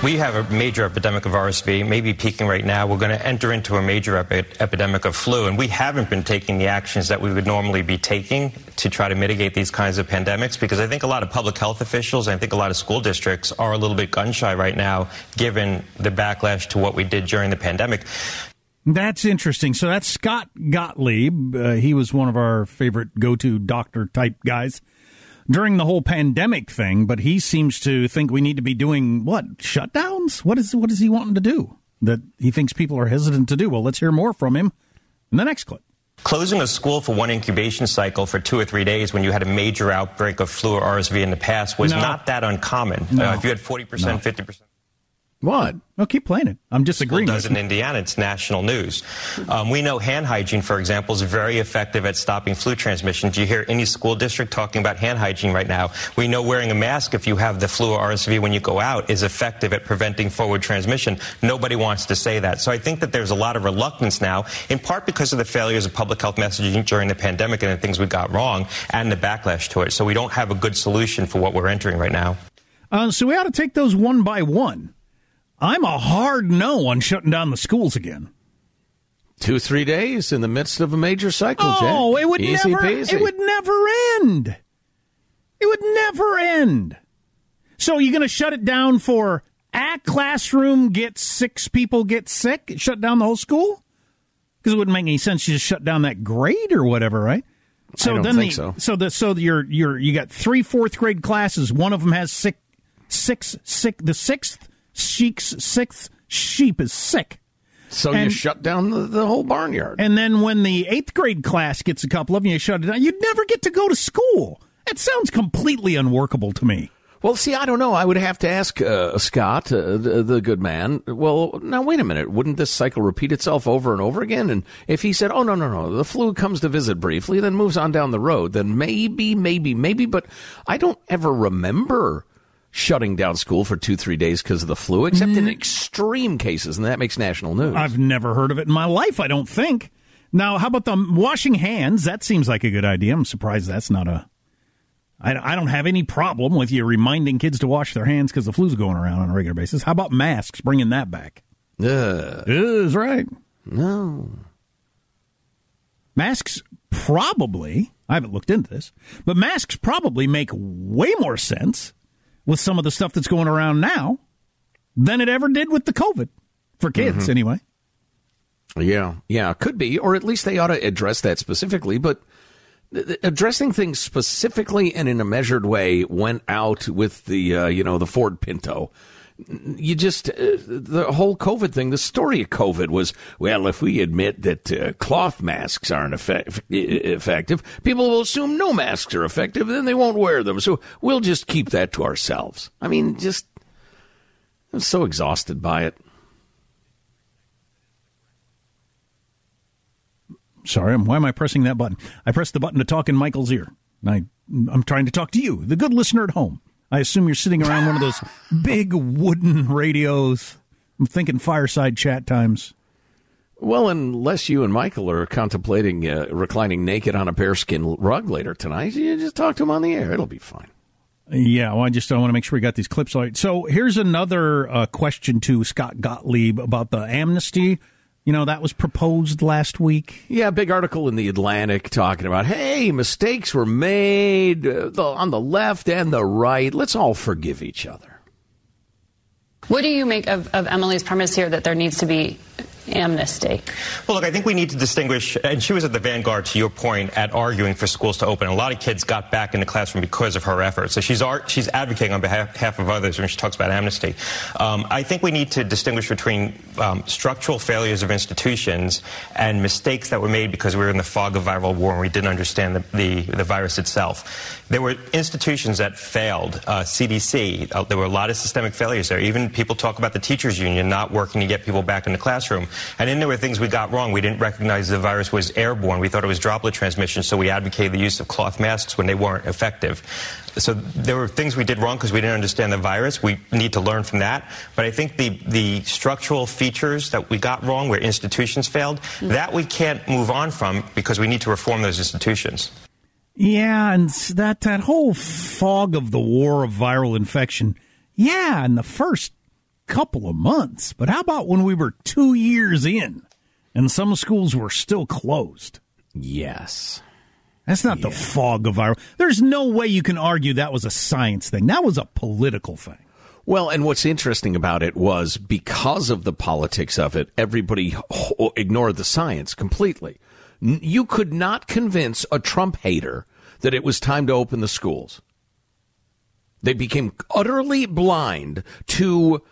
We have a major epidemic of RSV, maybe peaking right now. We're going to enter into a major epi- epidemic of flu, and we haven't been taking the actions that we would normally be taking to try to mitigate these kinds of pandemics because I think a lot of public health officials and I think a lot of school districts are a little bit gun shy right now given the backlash to what we did during the pandemic. That's interesting. So that's Scott Gottlieb. Uh, he was one of our favorite go to doctor type guys during the whole pandemic thing, but he seems to think we need to be doing what shutdowns. What is what is he wanting to do that he thinks people are hesitant to do? Well, let's hear more from him in the next clip. Closing a school for one incubation cycle for two or three days when you had a major outbreak of flu or RSV in the past was No. not that uncommon. No. Uh, if you had 40%, No. 50%. What? Well, keep playing it. I'm disagreeing. does with in you. Indiana. It's national news. Um, we know hand hygiene, for example, is very effective at stopping flu transmission. Do you hear any school district talking about hand hygiene right now? We know wearing a mask if you have the flu or RSV when you go out is effective at preventing forward transmission. Nobody wants to say that. So I think that there's a lot of reluctance now, in part because of the failures of public health messaging during the pandemic and the things we got wrong and the backlash to it. So we don't have a good solution for what we're entering right now. Uh, so we ought to take those one by one. I'm a hard no on shutting down the schools again. Two, three days in the midst of a major cycle, Oh, Jack. it would Easy never. peasy. It would never end. It would never end. So you're going to shut it down for a classroom gets six people get sick? Shut down the whole school? Because it wouldn't make any sense. You just shut down that grade or whatever, right? So I don't then think the, so. So the so you're you're you got three fourth grade classes. One of them has sick six sick. The sixth sheep's sixth sheep is sick. So you shut down the, the whole barnyard. And then when the eighth grade class gets a couple of them, you shut it down. You'd never get to go to school. That sounds completely unworkable to me. Well, see, I don't know. I would have to ask uh, Scott, uh, the, the good man. Well, now wait a minute. Wouldn't this cycle repeat itself over and over again? And if he said, "Oh no, no, no," the flu comes to visit briefly, then moves on down the road, then maybe, maybe, maybe. But I don't ever remember shutting down school for two, three days because of the flu, except in mm. extreme cases, and that makes national news. I've never heard of it in my life, I don't think. Now, how about the washing hands? That seems like a good idea. I'm surprised that's not a. I, I don't have any problem with you reminding kids to wash their hands because the flu's going around on a regular basis. How about masks? Bringing that back. Ugh. Is right. No. Masks probably, I haven't looked into this, but masks probably make way more sense with some of the stuff that's going around now than it ever did with the COVID for kids, mm-hmm. anyway. Yeah, yeah, could be, or at least they ought to address that specifically. But addressing things specifically and in a measured way went out with the uh, you know the Ford Pinto. You just uh, the whole COVID thing. The story of COVID was well, if we admit that uh, cloth masks aren't effect- effective, people will assume no masks are effective, and then they won't wear them. So we'll just keep that to ourselves. I mean, just I'm so exhausted by it. Sorry, why am I pressing that button? I pressed the button to talk in Michael's ear. I, I'm trying to talk to you, the good listener at home. I assume you're sitting around one of those big wooden radios. I'm thinking fireside chat times. Well, unless you and Michael are contemplating uh, reclining naked on a bearskin rug later tonight, you just talk to him on the air. It'll be fine. Yeah, well, I just I want to make sure we got these clips right. So here's another uh, question to Scott Gottlieb about the amnesty you know, that was proposed last week. Yeah, big article in the Atlantic talking about, hey, mistakes were made uh, on the left and the right. Let's all forgive each other. What do you make of, of Emily's premise here that there needs to be amnesty? Well, look, I think we need to distinguish, and she was at the vanguard, to your point, at arguing for schools to open. A lot of kids got back in the classroom because of her efforts. So she's she's advocating on behalf, of others when she talks about amnesty. Um, I think we need to distinguish between um, structural failures of institutions and mistakes that were made because we were in the fog of viral war and we didn't understand the, the, the virus itself. There were institutions that failed. Uh, CDC, uh, there were a lot of systemic failures there. Even people talk about the teachers union not working to get people back in the classroom. And then there were things we got wrong. We didn't recognize the virus was airborne. We thought it was droplet transmission, so we advocated the use of cloth masks when they weren't effective. So there were things we did wrong because we didn't understand the virus. We need to learn from that. But I think the, the structural features that we got wrong, where institutions failed, mm-hmm. that we can't move on from because we need to reform those institutions. Yeah, and that that whole fog of the war of viral infection. Yeah, in the first couple of months. But how about when we were two years in and some schools were still closed? Yes. That's not yeah. the fog of viral. There's no way you can argue that was a science thing. That was a political thing. Well, and what's interesting about it was because of the politics of it, everybody ignored the science completely. You could not convince a Trump hater that it was time to open the schools. They became utterly blind to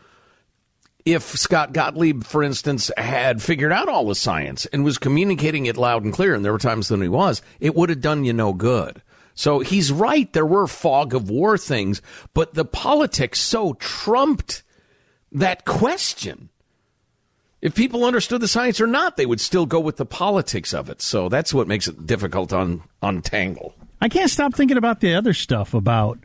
if Scott Gottlieb, for instance, had figured out all the science and was communicating it loud and clear, and there were times when he was, it would have done you no good. So he's right. There were fog of war things, but the politics so trumped that question. If people understood the science or not, they would still go with the politics of it. So that's what makes it difficult to un- untangle. I can't stop thinking about the other stuff about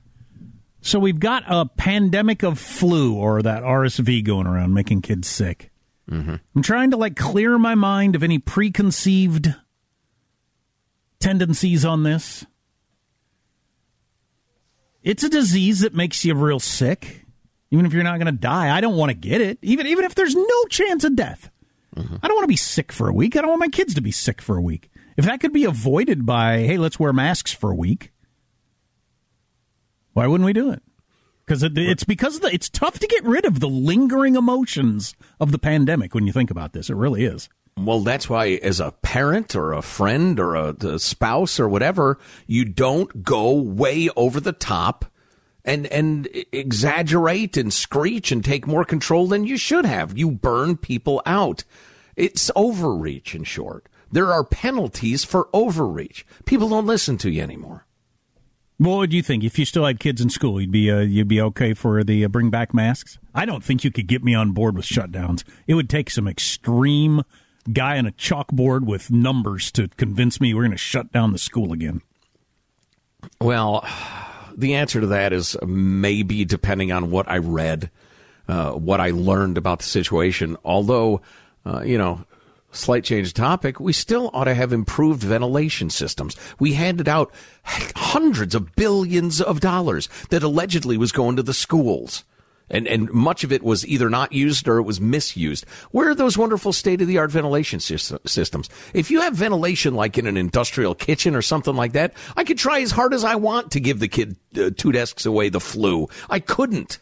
so we've got a pandemic of flu or that RSV going around making kids sick. Mm-hmm. I'm trying to like clear my mind of any preconceived tendencies on this. It's a disease that makes you real sick, even if you're not going to die. I don't want to get it, even even if there's no chance of death. Mm-hmm. I don't want to be sick for a week. I don't want my kids to be sick for a week. If that could be avoided by, hey, let's wear masks for a week, why wouldn't we do it? Because it, it's because the, it's tough to get rid of the lingering emotions of the pandemic when you think about this. It really is. Well, that's why, as a parent or a friend or a, a spouse or whatever, you don't go way over the top and and exaggerate and screech and take more control than you should have. You burn people out. It's overreach, in short. There are penalties for overreach. People don't listen to you anymore. What would you think if you still had kids in school? You'd be uh, you'd be okay for the uh, bring back masks. I don't think you could get me on board with shutdowns. It would take some extreme guy on a chalkboard with numbers to convince me we're going to shut down the school again. Well, the answer to that is maybe depending on what I read, uh, what I learned about the situation. Although, uh, you know, slight change of topic, we still ought to have improved ventilation systems. We handed out hundreds of billions of dollars that allegedly was going to the schools. And, and much of it was either not used or it was misused. Where are those wonderful state of the art ventilation systems? If you have ventilation like in an industrial kitchen or something like that, I could try as hard as I want to give the kid uh, two desks away the flu. I couldn't.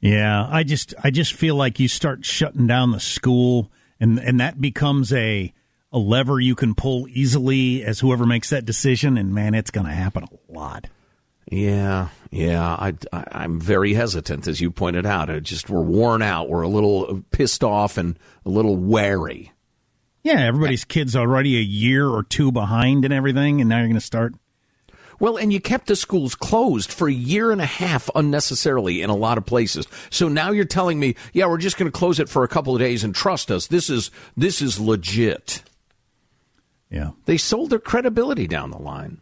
Yeah, I just I just feel like you start shutting down the school and and that becomes a a lever you can pull easily as whoever makes that decision and man it's going to happen a lot. Yeah, yeah. I, I, am very hesitant, as you pointed out. It just we're worn out. We're a little pissed off and a little wary. Yeah, everybody's kids already a year or two behind and everything, and now you're going to start. Well, and you kept the schools closed for a year and a half unnecessarily in a lot of places. So now you're telling me, yeah, we're just going to close it for a couple of days and trust us. This is this is legit. Yeah, they sold their credibility down the line.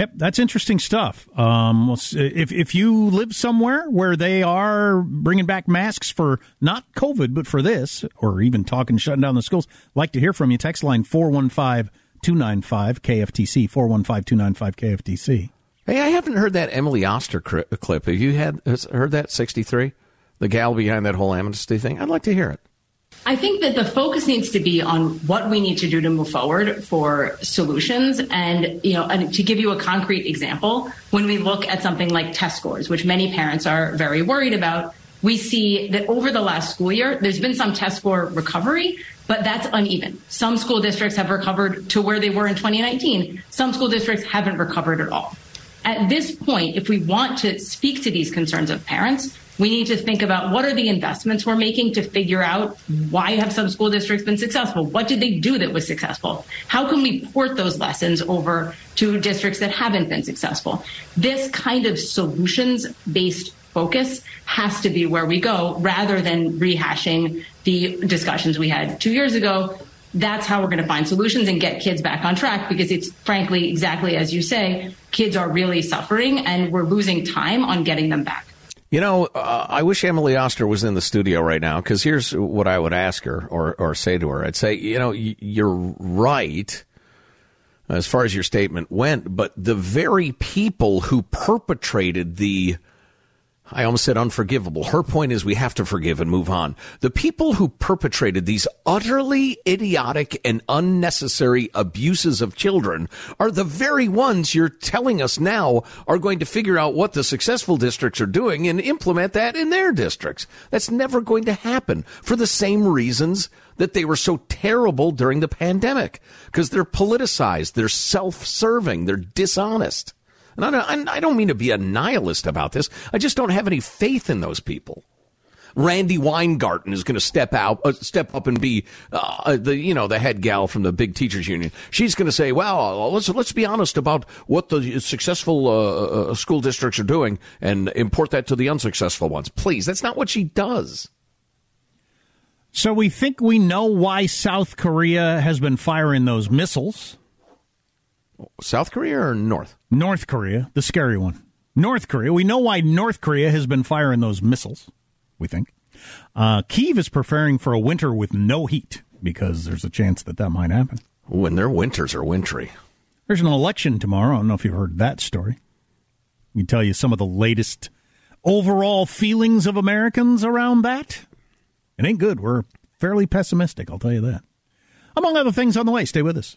Yep, that's interesting stuff. Um, if if you live somewhere where they are bringing back masks for not COVID but for this, or even talking shutting down the schools, like to hear from you. Text line 415 295 KFTC 415 295 KFTC. Hey, I haven't heard that Emily Oster clip. Have you had heard that 63? The gal behind that whole amnesty thing? I'd like to hear it. I think that the focus needs to be on what we need to do to move forward for solutions. And, you know, and to give you a concrete example, when we look at something like test scores, which many parents are very worried about, we see that over the last school year, there's been some test score recovery, but that's uneven. Some school districts have recovered to where they were in 2019. Some school districts haven't recovered at all. At this point, if we want to speak to these concerns of parents, we need to think about what are the investments we're making to figure out why have some school districts been successful? What did they do that was successful? How can we port those lessons over to districts that haven't been successful? This kind of solutions based focus has to be where we go rather than rehashing the discussions we had two years ago. That's how we're going to find solutions and get kids back on track because it's frankly exactly as you say, kids are really suffering and we're losing time on getting them back. You know, uh, I wish Emily Oster was in the studio right now because here's what I would ask her or, or say to her. I'd say, you know, you're right as far as your statement went, but the very people who perpetrated the I almost said unforgivable. Her point is we have to forgive and move on. The people who perpetrated these utterly idiotic and unnecessary abuses of children are the very ones you're telling us now are going to figure out what the successful districts are doing and implement that in their districts. That's never going to happen for the same reasons that they were so terrible during the pandemic because they're politicized, they're self-serving, they're dishonest. And I don't, I don't mean to be a nihilist about this. I just don't have any faith in those people. Randy Weingarten is going to step out, uh, step up and be uh, the you know the head gal from the big teachers union. She's going to say, "Well, let's let's be honest about what the successful uh, uh, school districts are doing and import that to the unsuccessful ones." Please, that's not what she does. So we think we know why South Korea has been firing those missiles. South Korea or North? North Korea, the scary one. North Korea. We know why North Korea has been firing those missiles, we think. Uh, Kiev is preparing for a winter with no heat because there's a chance that that might happen. When their winters are wintry. There's an election tomorrow. I don't know if you've heard that story. We tell you some of the latest overall feelings of Americans around that. It ain't good. We're fairly pessimistic, I'll tell you that. Among other things on the way. Stay with us.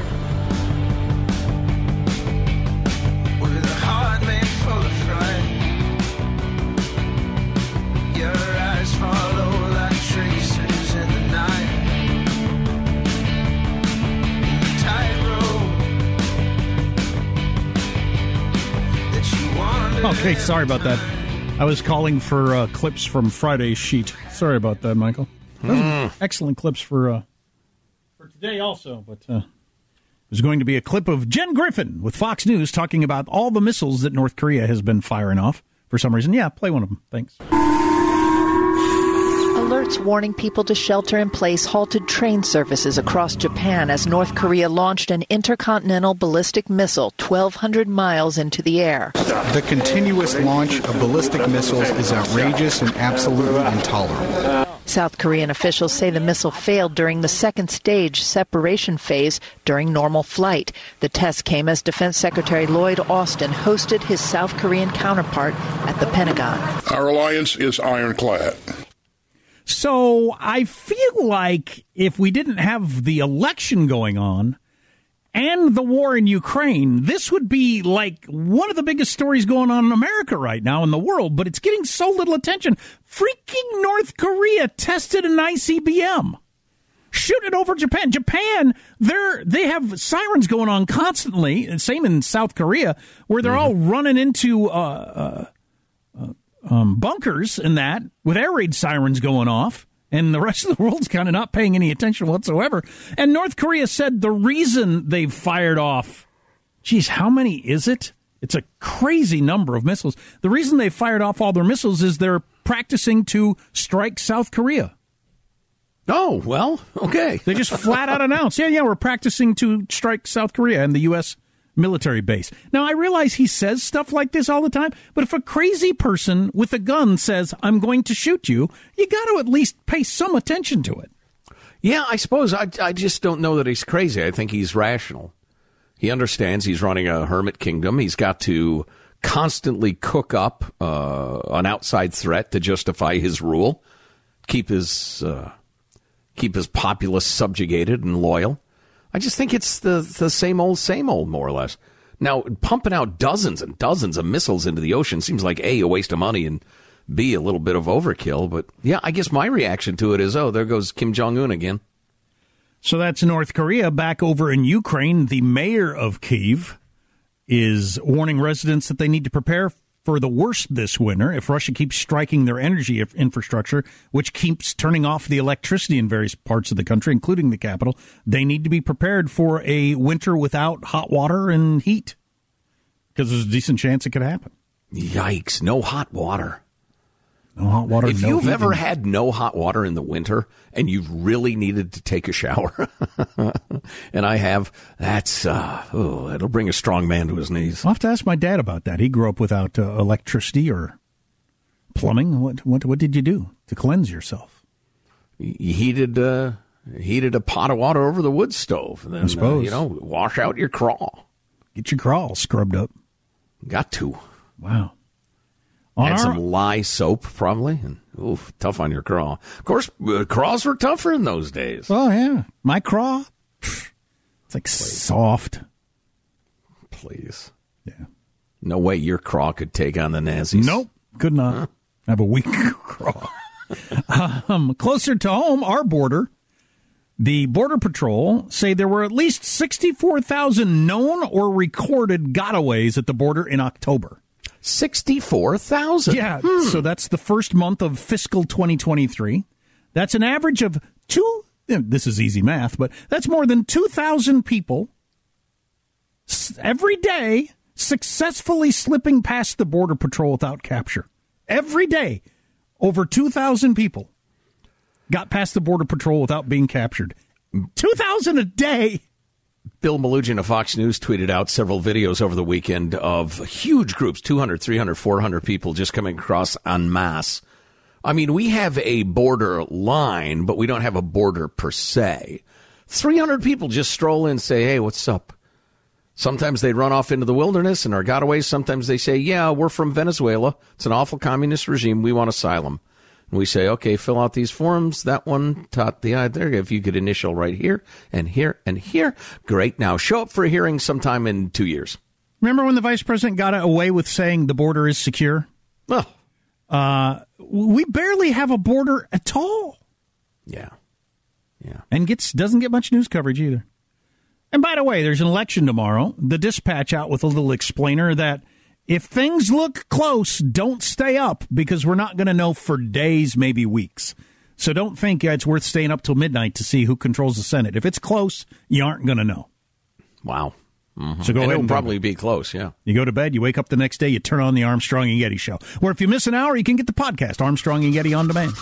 Okay, sorry about that. I was calling for uh, clips from Friday's sheet. Sorry about that, Michael. Mm. Excellent clips for uh, for today, also. But uh, there's going to be a clip of Jen Griffin with Fox News talking about all the missiles that North Korea has been firing off for some reason. Yeah, play one of them. Thanks. Alerts warning people to shelter in place halted train services across Japan as North Korea launched an intercontinental ballistic missile 1,200 miles into the air. The continuous launch of ballistic missiles is outrageous and absolutely intolerable. South Korean officials say the missile failed during the second stage separation phase during normal flight. The test came as Defense Secretary Lloyd Austin hosted his South Korean counterpart at the Pentagon. Our alliance is ironclad. So I feel like if we didn't have the election going on and the war in Ukraine, this would be like one of the biggest stories going on in America right now in the world, but it's getting so little attention. Freaking North Korea tested an ICBM. Shoot it over Japan. Japan, they're they have sirens going on constantly. Same in South Korea, where they're mm-hmm. all running into uh, uh, uh, um, bunkers and that with air raid sirens going off and the rest of the world's kind of not paying any attention whatsoever. And North Korea said the reason they've fired off, geez, how many is it? It's a crazy number of missiles. The reason they fired off all their missiles is they're practicing to strike South Korea. Oh, well, okay. they just flat out announced, yeah, yeah, we're practicing to strike South Korea, and the U.S military base. Now, I realize he says stuff like this all the time, but if a crazy person with a gun says, I'm going to shoot you, you got to at least pay some attention to it. Yeah, I suppose. I, I just don't know that he's crazy. I think he's rational. He understands he's running a hermit kingdom. He's got to constantly cook up uh, an outside threat to justify his rule, keep his uh, keep his populace subjugated and loyal. I just think it's the the same old, same old, more or less. Now, pumping out dozens and dozens of missiles into the ocean seems like a a waste of money and b a little bit of overkill. But yeah, I guess my reaction to it is, oh, there goes Kim Jong Un again. So that's North Korea. Back over in Ukraine, the mayor of Kiev is warning residents that they need to prepare for the worst this winter if Russia keeps striking their energy infrastructure, which keeps turning off the electricity in various parts of the country, including the capital. They need to be prepared for a winter without hot water and heat because there's a decent chance it could happen. Yikes, no hot water. No hot water. If no you've heating. ever had no hot water in the winter and you've really needed to take a shower, and I have, that's uh, oh, it'll bring a strong man to his knees. I'll have to ask my dad about that. He grew up without uh, electricity or plumbing. What what what did you do to cleanse yourself? You heated uh, heated a pot of water over the wood stove. And then, I suppose uh, you know wash out your craw. Get your crawl scrubbed up. Got to. Wow. On Had our... some lye soap, probably. And, oof, tough on your craw. Of course, uh, craws were tougher in those days. Oh, yeah. My craw, it's like Please. soft. Please. Yeah. No way your craw could take on the Nazis. Nope. Could not. Huh? I have a weak craw. um, closer to home, our border, the Border Patrol say there were at least 64,000 known or recorded gotaways at the border in October. 64,000. Yeah. Hmm. So that's the first month of fiscal 2023. That's an average of two. This is easy math, but that's more than 2,000 people every day successfully slipping past the Border Patrol without capture. Every day, over 2,000 people got past the Border Patrol without being captured. 2,000 a day. Bill Melugin of Fox News tweeted out several videos over the weekend of huge groups 200, 300, 400 people just coming across en masse. I mean, we have a border line, but we don't have a border per se. 300 people just stroll in and say, hey, what's up? Sometimes they run off into the wilderness and are gotaways. Sometimes they say, yeah, we're from Venezuela. It's an awful communist regime. We want asylum we say, okay, fill out these forms. That one taught the eye there. If you could initial right here and here and here, great. Now show up for a hearing sometime in two years. Remember when the vice president got away with saying the border is secure? Oh. Uh, we barely have a border at all. Yeah. Yeah. And gets doesn't get much news coverage either. And by the way, there's an election tomorrow. The dispatch out with a little explainer that if things look close, don't stay up because we're not going to know for days, maybe weeks. So don't think it's worth staying up till midnight to see who controls the Senate. If it's close, you aren't going to know. Wow. Mm-hmm. So go and ahead. It'll probably be close. Yeah. You go to bed. You wake up the next day. You turn on the Armstrong and Getty show. Where if you miss an hour, you can get the podcast Armstrong and Getty on demand.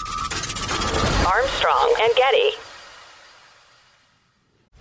Armstrong and Getty.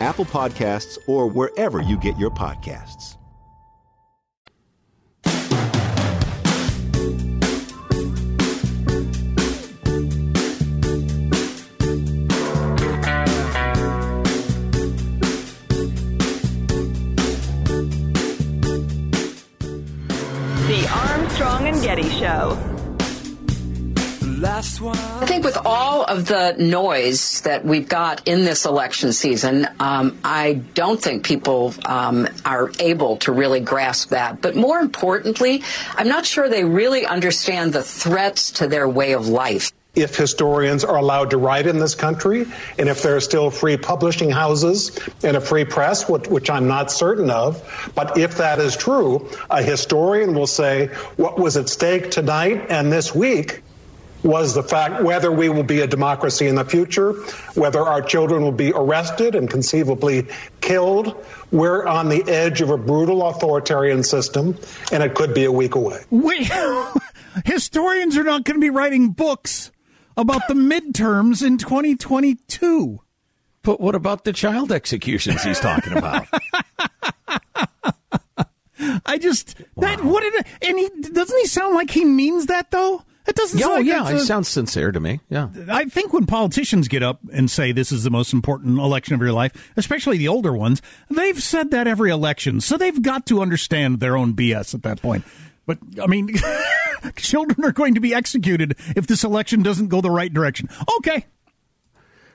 Apple Podcasts, or wherever you get your podcasts. The Armstrong and Getty Show. I think with all of the noise that we've got in this election season, um, I don't think people um, are able to really grasp that. But more importantly, I'm not sure they really understand the threats to their way of life. if historians are allowed to write in this country, and if there are still free publishing houses and a free press, which, which I'm not certain of. But if that is true, a historian will say what was at stake tonight and this week was the fact whether we will be a democracy in the future, whether our children will be arrested and conceivably killed. We're on the edge of a brutal authoritarian system, and it could be a week away. Wait, historians are not going to be writing books about the midterms in 2022. But what about the child executions he's talking about? I just that what did and he doesn't he sound like he means that though? It doesn't. yeah, sound like yeah, he sounds sincere to me. Yeah. I think when politicians get up and say this is the most important election of your life, especially the older ones, they've said that every election, so they've got to understand their own BS at that point. But I mean, children are going to be executed if this election doesn't go the right direction. Okay.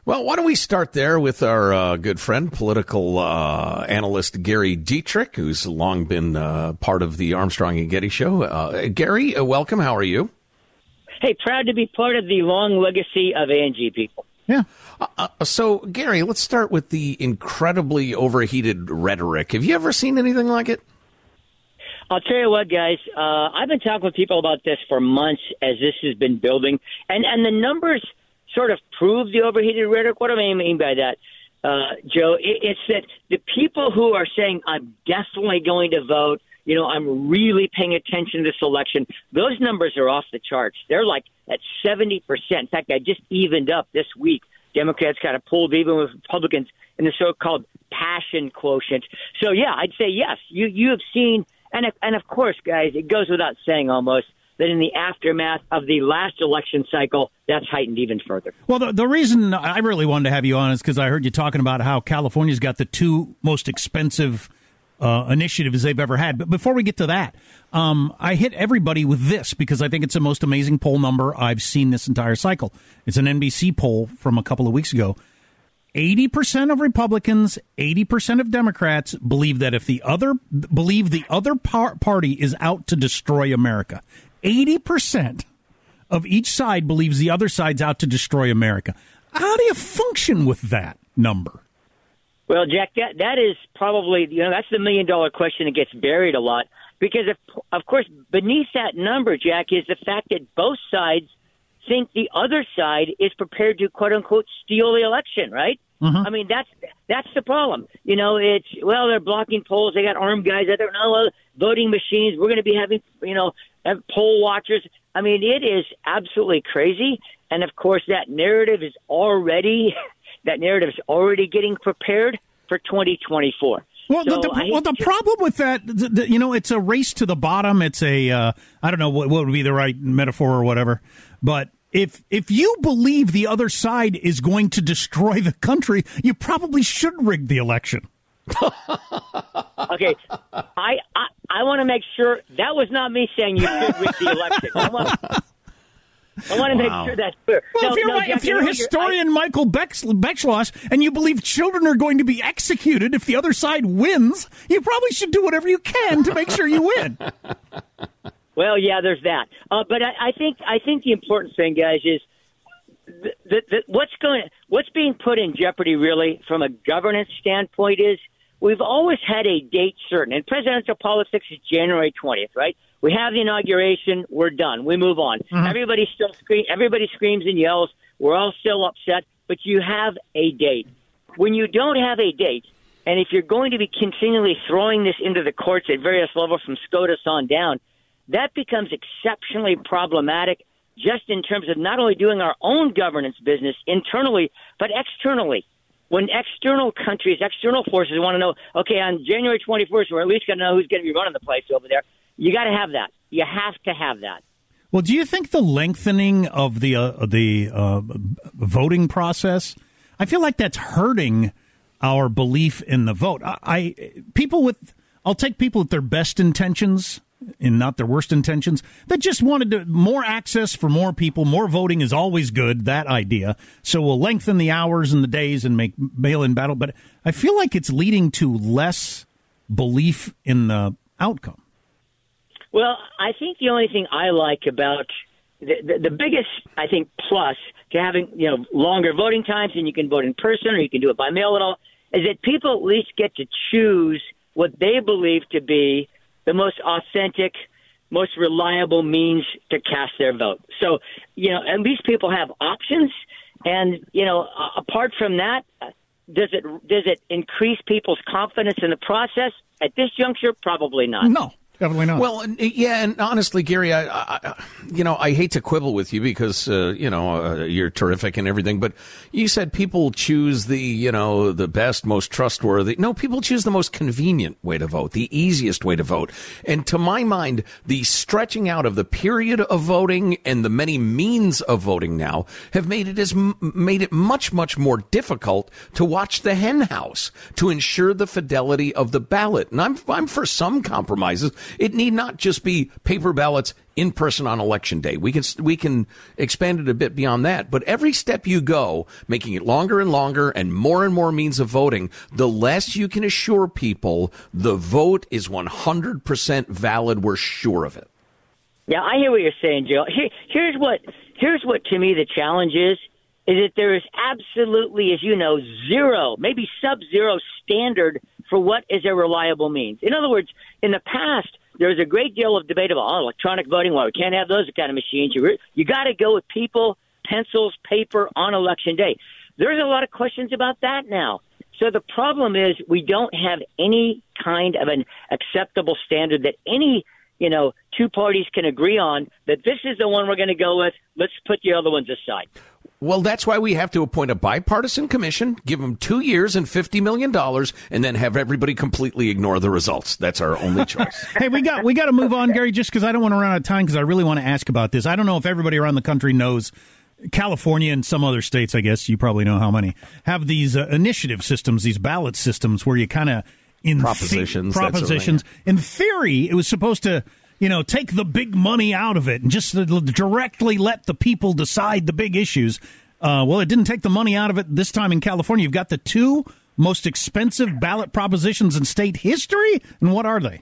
Well, why don't we start there with our uh, good friend, political uh, analyst Gary Dietrich, who's long been uh, part of the Armstrong and Getty show. Uh, Gary, uh, welcome. How are you? Hey, proud to be part of the long legacy of Angie people. Yeah. Uh, so, Gary, let's start with the incredibly overheated rhetoric. Have you ever seen anything like it? I'll tell you what, guys. Uh, I've been talking with people about this for months as this has been building, and and the numbers sort of prove the overheated rhetoric. What do I mean by that, uh, Joe? It, it's that the people who are saying I'm definitely going to vote, you know, I'm really paying attention to this election. Those numbers are off the charts. They're like at seventy percent. In fact, I just evened up this week. Democrats kind of pulled even with Republicans in the so-called passion quotient. So yeah, I'd say yes. You you have seen, and and of course, guys, it goes without saying almost that in the aftermath of the last election cycle, that's heightened even further. Well, the, the reason I really wanted to have you on is because I heard you talking about how California's got the two most expensive uh, initiatives they've ever had. But before we get to that, um, I hit everybody with this because I think it's the most amazing poll number I've seen this entire cycle. It's an NBC poll from a couple of weeks ago. 80% of Republicans, 80% of Democrats believe that if the other believe the other par- party is out to destroy America. 80% of each side believes the other side's out to destroy America. How do you function with that number? Well, Jack, that that is probably you know that's the million dollar question that gets buried a lot because of of course beneath that number, Jack, is the fact that both sides think the other side is prepared to quote unquote steal the election, right? Mm-hmm. I mean that's that's the problem. You know, it's well they're blocking polls, they got armed guys out there, no well, voting machines. We're going to be having you know have poll watchers. I mean, it is absolutely crazy, and of course that narrative is already that narrative is already getting prepared for 2024. Well, So the, well, the problem with that, the, the, you know, it's a race to the bottom. It's a, uh, I don't know what, what would be the right metaphor or whatever, but if if you believe the other side is going to destroy the country, you probably should rig the election. okay, I I, I want to make sure that was not me saying you should rig the election. I want, I want to Wow. make sure that's clear. Well, No, if you're, no, right, Jack, if you you're know, historian Michael Bex- Beschloss and you believe children are going to be executed if the other side wins, you probably should do whatever you can to make sure you win. Well, yeah, there's that. Uh, but I, I think I think the important thing, guys, is the, the, the, what's going what's being put in jeopardy really from a governance standpoint is we've always had a date certain. and presidential politics, is January 20th, right? We have the inauguration, we're done, we move on. Mm-hmm. Everybody still scream, everybody screams and yells. We're all still upset, but you have a date. When you don't have a date, and if you're going to be continually throwing this into the courts at various levels from SCOTUS on down, that becomes exceptionally problematic just in terms of not only doing our own governance business internally, but externally. When external countries, external forces want to know, okay, on January 21st, we're at least going to know who's going to be running the place over there. You got to have that. You have to have that. Well, do you think the lengthening of the uh, the uh, voting process? I feel like that's hurting our belief in the vote. I, I people with I'll take people with their best intentions and not their worst intentions that just wanted to, more access for more people. More voting is always good. That idea. So we'll lengthen the hours and the days and make mail-in battle. But I feel like it's leading to less belief in the outcome. Well, I think the only thing I like about the, the, the biggest, I think, plus to having you know longer voting times and you can vote in person or you can do it by mail and all is that people at least get to choose what they believe to be the most authentic, most reliable means to cast their vote. So you know, at least people have options, and you know, apart from that. Does it does it increase people's confidence in the process? At this juncture, probably not. No, definitely not. Well, yeah, and honestly, Gary, I, I, you know, I hate to quibble with you because uh, you know uh, you're terrific and everything, but you said people choose the you know the best, most trustworthy. No, people choose the most convenient way to vote, the easiest way to vote. And to my mind, the stretching out of the period of voting and the many means of voting now have made it as made it much much more difficult to watch the hen house to ensure the fidelity of the ballot. And I'm I'm for some compromises. It need not just be paper ballots in person on election day. We can we can expand it a bit beyond that. But every step you go, making it longer and longer and more and more means of voting, the less you can assure people the vote is 100% valid. We're sure of it. Yeah, I hear what you're saying, Joe. Here, here's what here's what to me the challenge is is that there is absolutely, as you know, zero, maybe sub-zero standard for what is a reliable means. In other words, in the past, there was a great deal of debate about oh, electronic voting. Well, we can't have those kind of machines. You you got to go with people, pencils, paper on election day. There's a lot of questions about that now. So the problem is we don't have any kind of an acceptable standard that any you know two parties can agree on that this is the one we're going to go with. Let's put the other ones aside. Well, that's why we have to appoint a bipartisan commission, give them two years and $50 million, and then have everybody completely ignore the results. That's our only choice. hey, we got we got to move on, Gary, just because I don't want to run out of time because I really want to ask about this. I don't know if everybody around the country knows. California and some other states, I guess you probably know how many have these uh, initiative systems, these ballot systems, where you kind of in propositions. The- propositions. In theory, it was supposed to, you know, take the big money out of it and just directly let the people decide the big issues. Uh, well, it didn't take the money out of it this time in California. You've got the two most expensive ballot propositions in state history, and what are they?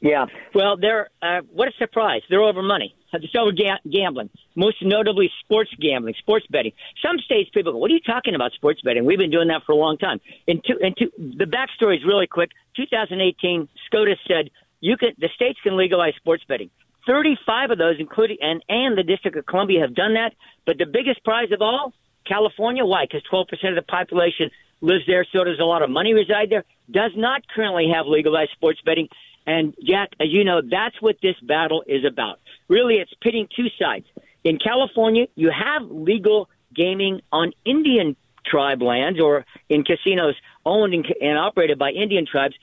Yeah, well, they're uh, what a surprise! They're over money. It's over ga- gambling, most notably sports gambling, sports betting. Some states, people go, "What are you talking about sports betting?" We've been doing that for a long time. And two, in two, the backstory is really quick. 2018, SCOTUS said you can, the states can legalize sports betting. 35 of those, including and and the District of Columbia, have done that. But the biggest prize of all, California. Why? Because 12% of the population lives there, so does a lot of money reside there. Does not currently have legalized sports betting. And Jack, as you know, that's what this battle is about. Really, it's pitting two sides. In California, you have legal gaming on Indian tribe lands or in casinos owned and operated by Indian tribes.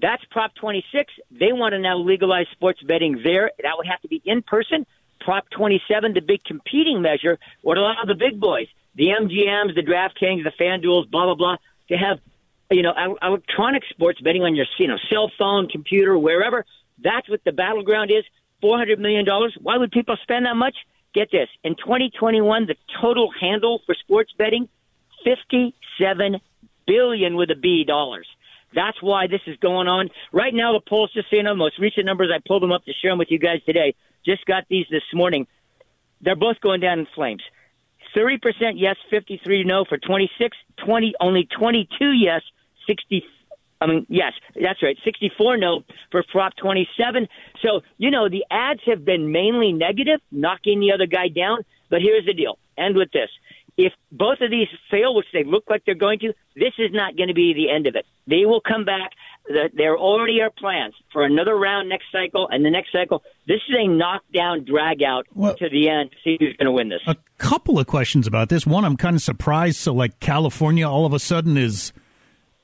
That's Prop 26. They want to now legalize sports betting there. That would have to be in person. Prop 27, the big competing measure, would allow the big boys, the MGMs, the DraftKings, the FanDuels, blah, blah, blah, to have you know, electronic sports betting on your, you know, cell phone, computer, wherever. That's what the battleground is. Four hundred million dollars. Why would people spend that much? Get this: in 2021, the total handle for sports betting, fifty-seven billion with a B dollars. That's why this is going on right now. The polls, just so you know, most recent numbers I pulled them up to share them with you guys today. Just got these this morning. They're both going down in flames. 30% yes, 53 no for 26, 20 only 22 yes 60 I mean, yes, that's right. 64 no for Prop 27. So, you know, the ads have been mainly negative, knocking the other guy down. But here's the deal. End with this. If both of these fail, which they look like they're going to, this is not going to be the end of it. They will come back. There already are plans for another round next cycle and the next cycle. This is a knockdown, drag out well, to the end to see who's going to win this. A couple of questions about this. One, I'm kind of surprised. So, like, California all of a sudden is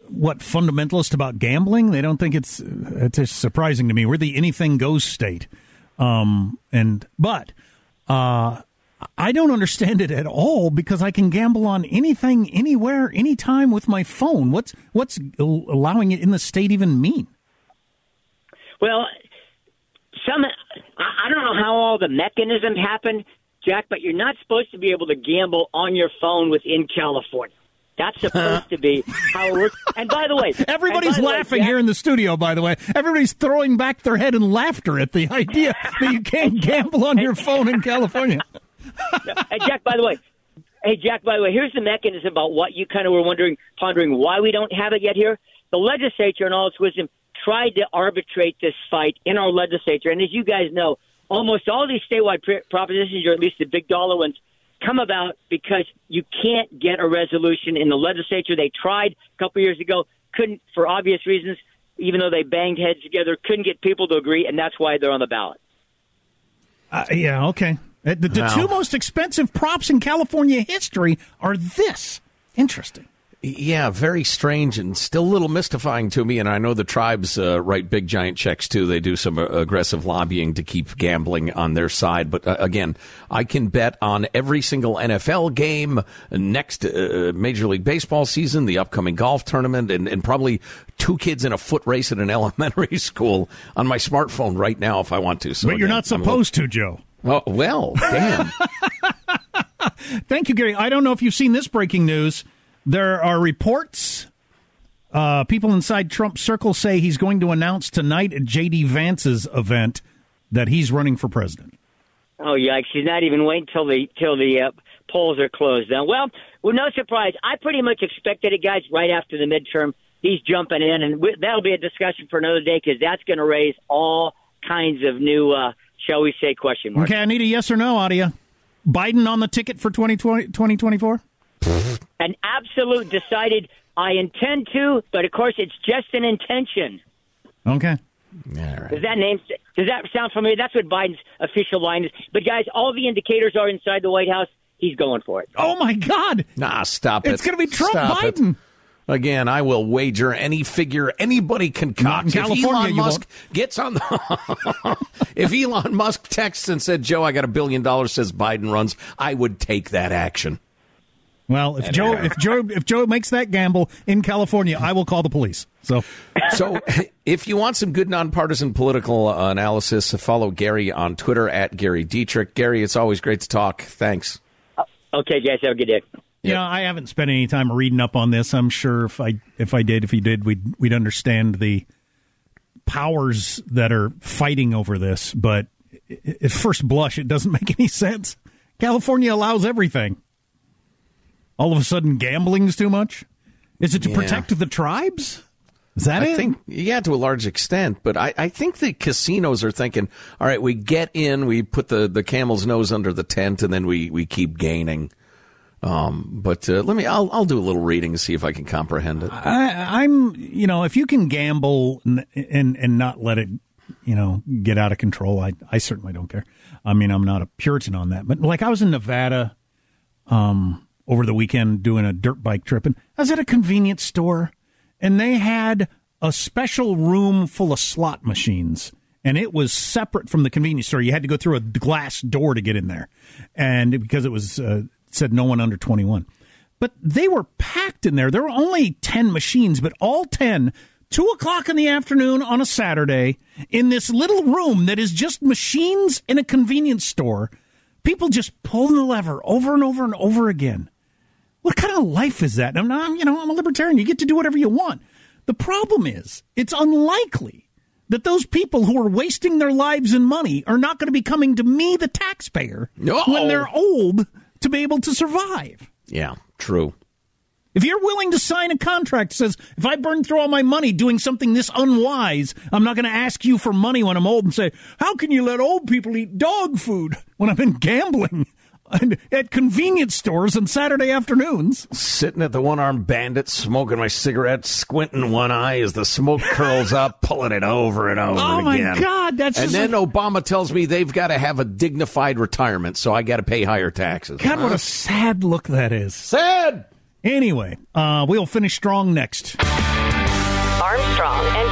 what fundamentalist about gambling. They don't think it's it's surprising to me. We're the anything goes state, um, and but uh, I don't understand it at all because I can gamble on anything, anywhere, anytime with my phone. What's what's allowing it in the state even mean? Well, some I don't know how all the mechanisms happen, Jack, but you're not supposed to be able to gamble on your phone within California. That's supposed to be how it works. And by the way, everybody's laughing way, Jack, here in the studio. By the way, everybody's throwing back their head in laughter at the idea that you can't gamble on your phone in California. hey, Jack. By the way, hey Jack. By the way, here's the mechanism about what you kind of were wondering, pondering why we don't have it yet here. The legislature, in all its wisdom, tried to arbitrate this fight in our legislature, and as you guys know, almost all these statewide propositions, or at least the big dollar ones come about because you can't get a resolution in the legislature. They tried a couple years ago, couldn't for obvious reasons, even though they banged heads together, couldn't get people to agree, and that's why they're on the ballot. Uh, yeah, okay. Uh, the, the two most expensive props in California history are this. Interesting. Yeah, very strange and still a little mystifying to me. And I know the tribes uh, write big giant checks too. They do some uh, aggressive lobbying to keep gambling on their side. But uh, again, I can bet on every single NFL game, next uh, Major League Baseball season, the upcoming golf tournament, and, and probably two kids in a foot race at an elementary school on my smartphone right now if I want to. So but you're not supposed little... to, Joe. Oh, well, damn. Thank you, Gary. I don't know if you've seen this breaking news. There are reports. Uh, people inside Trump's circle say he's going to announce tonight at J.D. Vance's event that he's running for president. Oh yikes! He's not even waiting till the till the uh, polls are closed. Now, well, well, no surprise. I pretty much expected it, guys. Right after the midterm, he's jumping in, and that'll be a discussion for another day because that's going to raise all kinds of new, uh, shall we say, question mark. Okay, I need a yes or no, Adia. Biden on the ticket for 2020, 2024? an absolute decided I intend to, but of course it's just an intention. Okay. Does that name does that sound familiar? That's what Biden's official line is. But guys, all the indicators are inside the White House. He's going for it. Oh my God! Nah, stop it. It's going to be Trump stop Biden. It. Again, I will wager any figure anybody concocts. If Elon Musk won't. gets on the, if Elon Musk texts and said, "Joe, I got a billion dollars," says Biden runs, I would take that action. Well, if Joe if Joe if Joe makes that gamble in California, I will call the police. So, so if you want some good nonpartisan political uh, analysis, follow Gary on Twitter at Gary Dietrich. Gary, it's always great to talk. Thanks. Okay, guys, have a good day. You know, I haven't spent any time reading up on this. I'm sure if I if I did, if you did, we'd we'd understand the powers that are fighting over this. But at first blush, it doesn't make any sense. California allows everything. All of a sudden, gambling's too much. Is it to Yeah. protect the tribes? Is that I it? think, yeah, to a large extent. But I, I think the casinos are thinking, all right, we get in, we put the, the camel's nose under the tent, and then we, we keep gaining. Um, but uh, let me, I'll, I'll do a little reading and see if I can comprehend it. I, I'm, you know, if you can gamble and, and and not let it, you know, get out of control, I I certainly don't care. I mean, I'm not a Puritan on that, but like I was in Nevada, um, over the weekend doing a dirt bike trip, and I was at a convenience store, and they had a special room full of slot machines. And it was separate from the convenience store. You had to go through a glass door to get in there, and because it was uh, said no one under 21 but they were packed in there. There were only 10 machines, but all 10, 2 o'clock in the afternoon on a Saturday, in this little room that is just machines in a convenience store. People just pulling the lever over and over and over again. What kind of life is that? I'm you know, I'm a libertarian. You get to do whatever you want. The problem is, it's unlikely that those people who are wasting their lives and money are not going to be coming to me, the taxpayer, when they're old to be able to survive. Yeah, true. If you're willing to sign a contract that says, if I burn through all my money doing something this unwise, I'm not going to ask you for money when I'm old and say, how can you let old people eat dog food when I've been gambling at convenience stores on Saturday afternoons? Sitting at the one armed bandit, smoking my cigarette, squinting one eye as the smoke curls up, pulling it over and over Oh, my again. God, that's And just then Obama tells me they've got to have a dignified retirement, so I got to pay higher taxes. God, what a sad look that is. Sad. Anyway, uh, we'll finish strong next. Armstrong and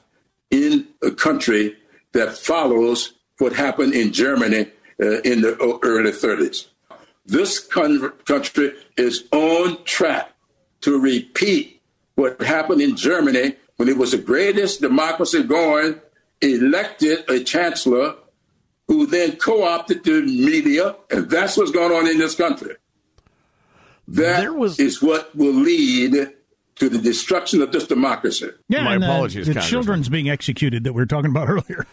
in a country that follows what happened in Germany uh, in the early 30s. this country is on track to repeat what happened in Germany when it was the greatest democracy going, elected a chancellor who then co opted the media, and that's what's going on in this country. That was... is what will lead to the destruction of this democracy. Yeah, my uh, apologies. The, the children's being executed that we were talking about earlier.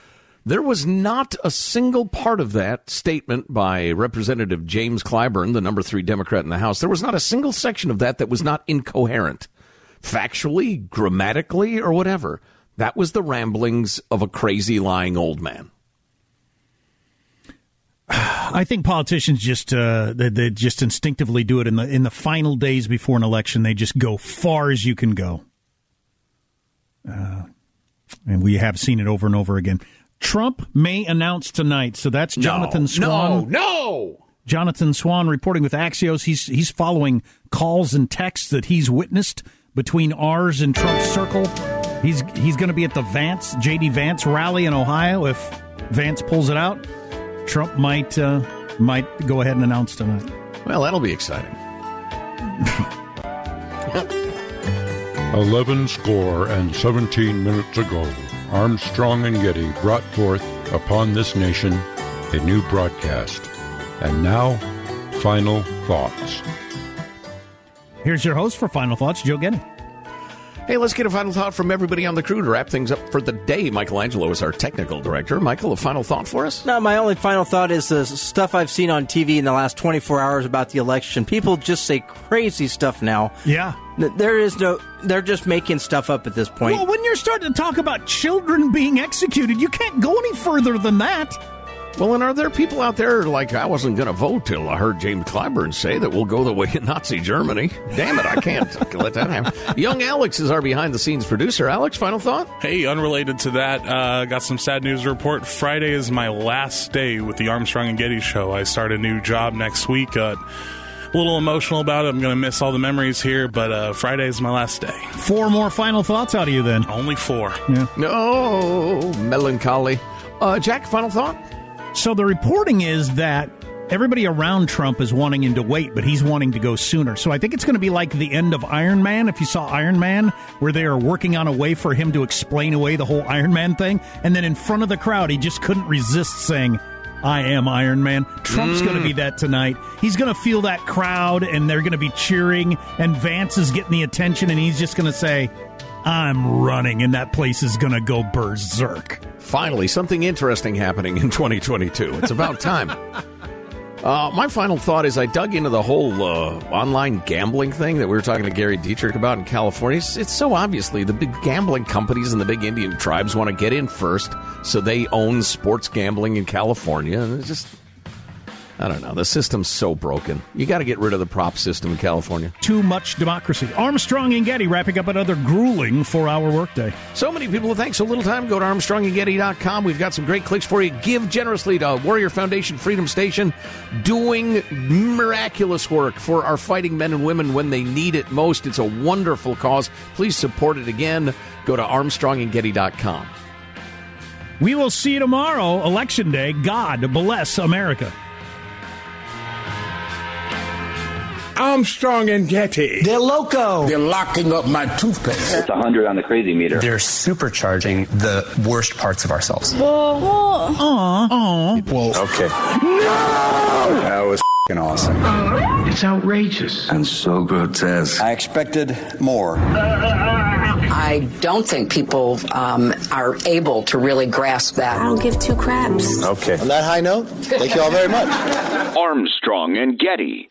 There was not a single part of that statement by Representative James Clyburn, the number three Democrat in the House. There was not a single section of that that was not incoherent, factually, grammatically, or whatever. That was the ramblings of a crazy, lying old man. I think politicians just uh, they, they, just instinctively do it in the in the final days before an election. They just go far as you can go, uh, and we have seen it over and over again. Trump may announce tonight. So that's Jonathan no, Swan. No, no. Jonathan Swan reporting with Axios. He's he's following calls and texts that he's witnessed between ours and Trump's circle. He's he's going to be at the Vance JD Vance rally in Ohio if Vance pulls it out. Trump might uh, might go ahead and announce tonight. Well, that'll be exciting. 11 score and 17 minutes ago. Armstrong and Getty brought forth upon this nation a new broadcast. And now, final thoughts. Here's your host for Final Thoughts, Joe Getty. Hey, let's get a final thought from everybody on the crew to wrap things up for the day. Michelangelo is our technical director. Michael, a final thought for us? No, my only final thought is the stuff I've seen on TV in the last 24 hours about the election. People just say crazy stuff now. Yeah. There is no, they're just making stuff up at this point. Well, when you're starting to talk about children being executed, you can't go any further than that. Well, and are there people out there like I wasn't going to vote till I heard James Clyburn say that we'll go the way of Nazi Germany? Damn it, I can't let that happen. Young Alex is our behind the scenes producer. Alex, final thought? Hey, unrelated to that, uh, got some sad news to report. Friday is my last day with the Armstrong and Getty show. I start a new job next week. Uh, a little emotional about it. I'm going to miss all the memories here, but uh, Friday is my last day. Four more final thoughts out of you then. Only four. Yeah. No, melancholy. Uh, Jack, final thought? So the reporting is that everybody around Trump is wanting him to wait, but he's wanting to go sooner. So I think it's going to be like the end of Iron Man. If you saw Iron Man, where they are working on a way for him to explain away the whole Iron Man thing, and then in front of the crowd, he just couldn't resist saying, I am Iron Man. Trump's mm. going to be that tonight. He's going to feel that crowd, and they're going to be cheering, and Vance is getting the attention, and he's just going to say, I'm running, and that place is going to go berserk. Finally, something interesting happening in 2022. It's about time. Uh, my final thought is I dug into the whole uh, online gambling thing that we were talking to Gary Dietrich about in California. It's, it's, so obviously the big gambling companies and the big Indian tribes want to get in first, so they own sports gambling in California. And it's just I don't know. The system's so broken. You got to get rid of the prop system in California. Too much democracy. Armstrong and Getty wrapping up another grueling four hour workday. So many people thanks so little time. Go to ArmstrongandGetty.com. We've got some great clicks for you. Give generously to Warrior Foundation Freedom Station, doing miraculous work for our fighting men and women when they need it most. It's a wonderful cause. Please support it again. Go to ArmstrongandGetty.com. We will see you tomorrow, Election Day. God bless America. Armstrong and Getty. They're loco. They're locking up my toothpaste. It's 100 on the crazy meter. They're supercharging the worst parts of ourselves. Aww. Aww. Well, okay. No! That was awesome. It's outrageous. And so grotesque. I expected more. I don't think people um, are able to really grasp that. I don't give two craps. Okay. On that high note, thank you all very much. Armstrong and Getty.